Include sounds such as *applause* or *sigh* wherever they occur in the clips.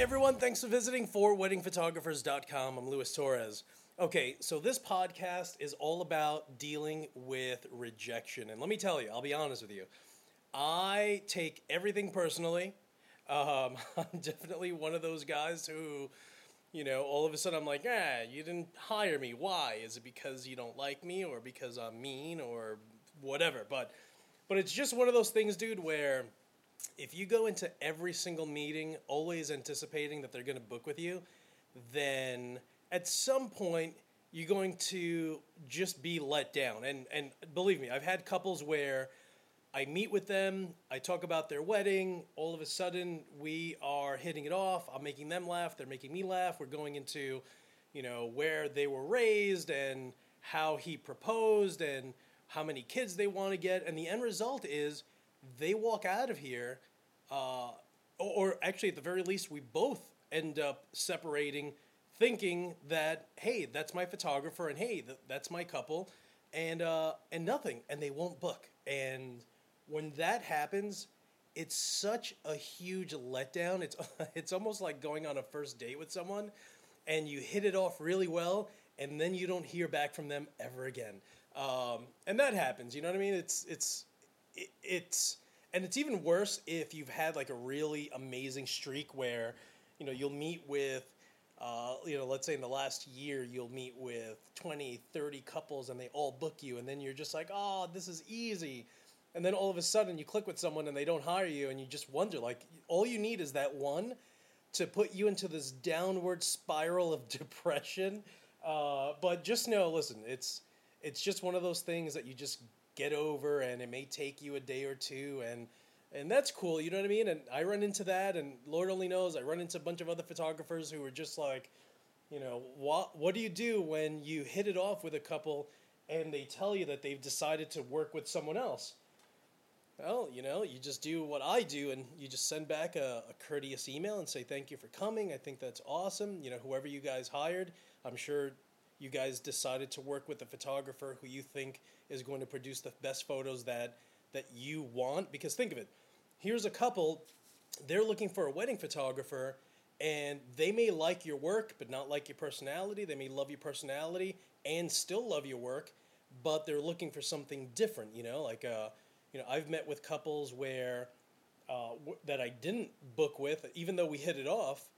everyone. Thanks for visiting forweddingphotographers.com. I'm Luis Torres. Okay, so this podcast is all about dealing with rejection. And let me tell you, I'll be honest with you. I take everything personally. Um, *laughs* I'm definitely one of those guys who, you know, all of a sudden I'm like, ah, you didn't hire me. Why? Is it because you don't like me or because I'm mean or whatever? But, but it's just one of those things, dude, where if you go into every single meeting always anticipating that they're going to book with you, then at some point you're going to just be let down. And and believe me, I've had couples where I meet with them, I talk about their wedding, all of a sudden we are hitting it off. I'm making them laugh, they're making me laugh. We're going into, you know, where they were raised and how he proposed and how many kids they want to get and the end result is they walk out of here uh, or, or actually at the very least we both end up separating thinking that hey that's my photographer and hey th- that's my couple and uh, and nothing and they won't book. And when that happens it's such a huge letdown. It's *laughs* it's almost like going on a first date with someone and you hit it off really well and then you don't hear back from them ever again. Um, and that happens you know what i mean? It's it's it, it's and it's even worse if you've had like a really amazing streak where you know you'll meet with uh, you know, let's say in the last year, you'll meet with 20, 30 couples and they all book you. And then you're just like, oh, this is easy. And then all of a sudden you click with someone and they don't hire you. And you just wonder, like, all you need is that one to put you into this downward spiral of *laughs* depression. Uh, but just know, listen, it's, it's just one of those things that you just get over and it may take you a day or two. And, and that's cool. You know what I mean? And I run into that, and Lord only knows I run into a bunch of other photographers who are just like, you know, what what do you do when you hit it off with a couple, and they tell you that they've decided to work with someone else? Well, you know, you just do what I do, and you just send back a, a courteous email and say thank you for coming. I think that's awesome. You know, whoever you guys hired, I'm sure you guys decided to work with a photographer who you think is going to produce the best photos that that you want? Because think of it here's a couple they're looking for a wedding photographer and they may like your work but not like your personality. They may love your personality and still love your work but they're looking for something different you know? Like uh, you know i've met with couples where uh, w- that i didn't book with even though we hit it off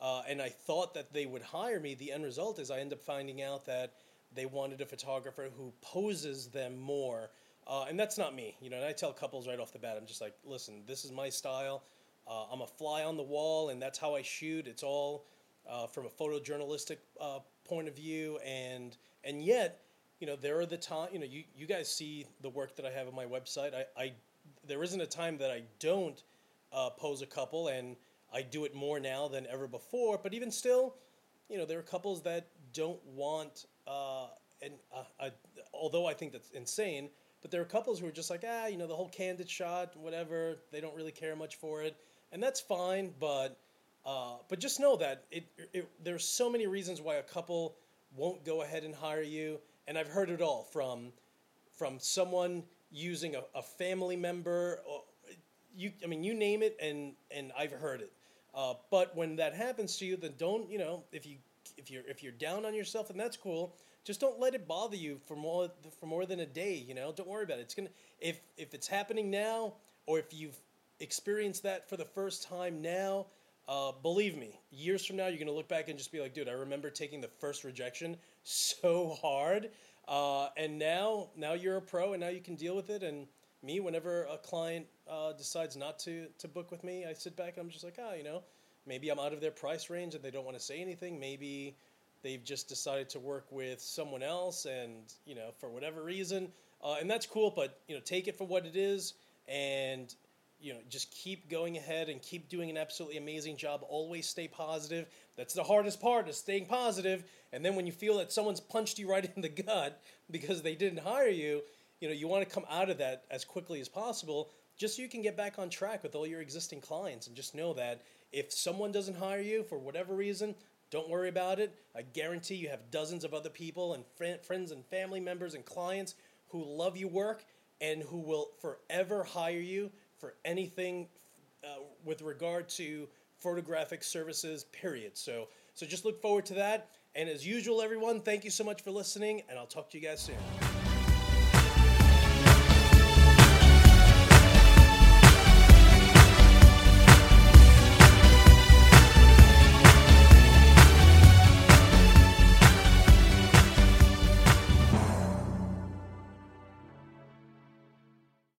uh, and i thought that they would hire me the end result is i end up finding out that they wanted a photographer who poses them more uh, and that's not me, you know. And I tell couples right off the bat, I'm just like, listen, this is my style. Uh, I'm a fly on the wall, and that's how I shoot. It's all uh, from a photojournalistic uh, point of view, and and yet, you know, there are the time. You know, you, you guys see the work that I have on my website. I, I there isn't a time that I don't uh, pose a couple, and I do it more now than ever before. But even still, you know, there are couples that don't want. Uh, and although I think that's insane, but there are couples who are just like, ah, you know, the whole candid shot, whatever. They don't really care much for it, and that's fine. But uh, but just know that it, it there's so many reasons why a couple won't go ahead and hire you, and I've heard it all from from someone using a, a family member. Or, you, I mean, you name it, and and I've heard it. Uh, but when that happens to you, then don't you know if you if you're if you're down on yourself, and that's cool just don't let it bother you for more for more than a day. You know, don't worry about it. It's gonna if if it's happening now, or if you've experienced that for the first time now. Uh, believe me, years from now, you're gonna look back and just be like, dude, I remember taking the first rejection *laughs* so hard, uh, and now, now you're a pro, and now you can deal with it. And me, whenever a client uh, decides not to to book with me, I sit back and I'm just like, ah, oh, you know, maybe I'm out of their price range and they don't want to say anything. Maybe they've just decided to work with someone else and you know for whatever reason. Uh, and that's cool but you know take it for what it is and you know just keep going ahead and keep doing an absolutely amazing job. Always stay positive. That's the hardest part is staying positive. And then when you feel that someone's punched you right in the gut *laughs* because they didn't hire you you know you want to come out of that as quickly as possible just so you can get back on track with all your existing clients and just know that if someone doesn't hire you for whatever reason don't worry about it. I guarantee you have dozens of other people and fr- friends and family members and clients who love your work and who will forever hire you for anything uh, with regard to photographic services. Period. So so just look forward to that. And as usual, everyone, thank you so much for listening, and I'll talk to you guys soon.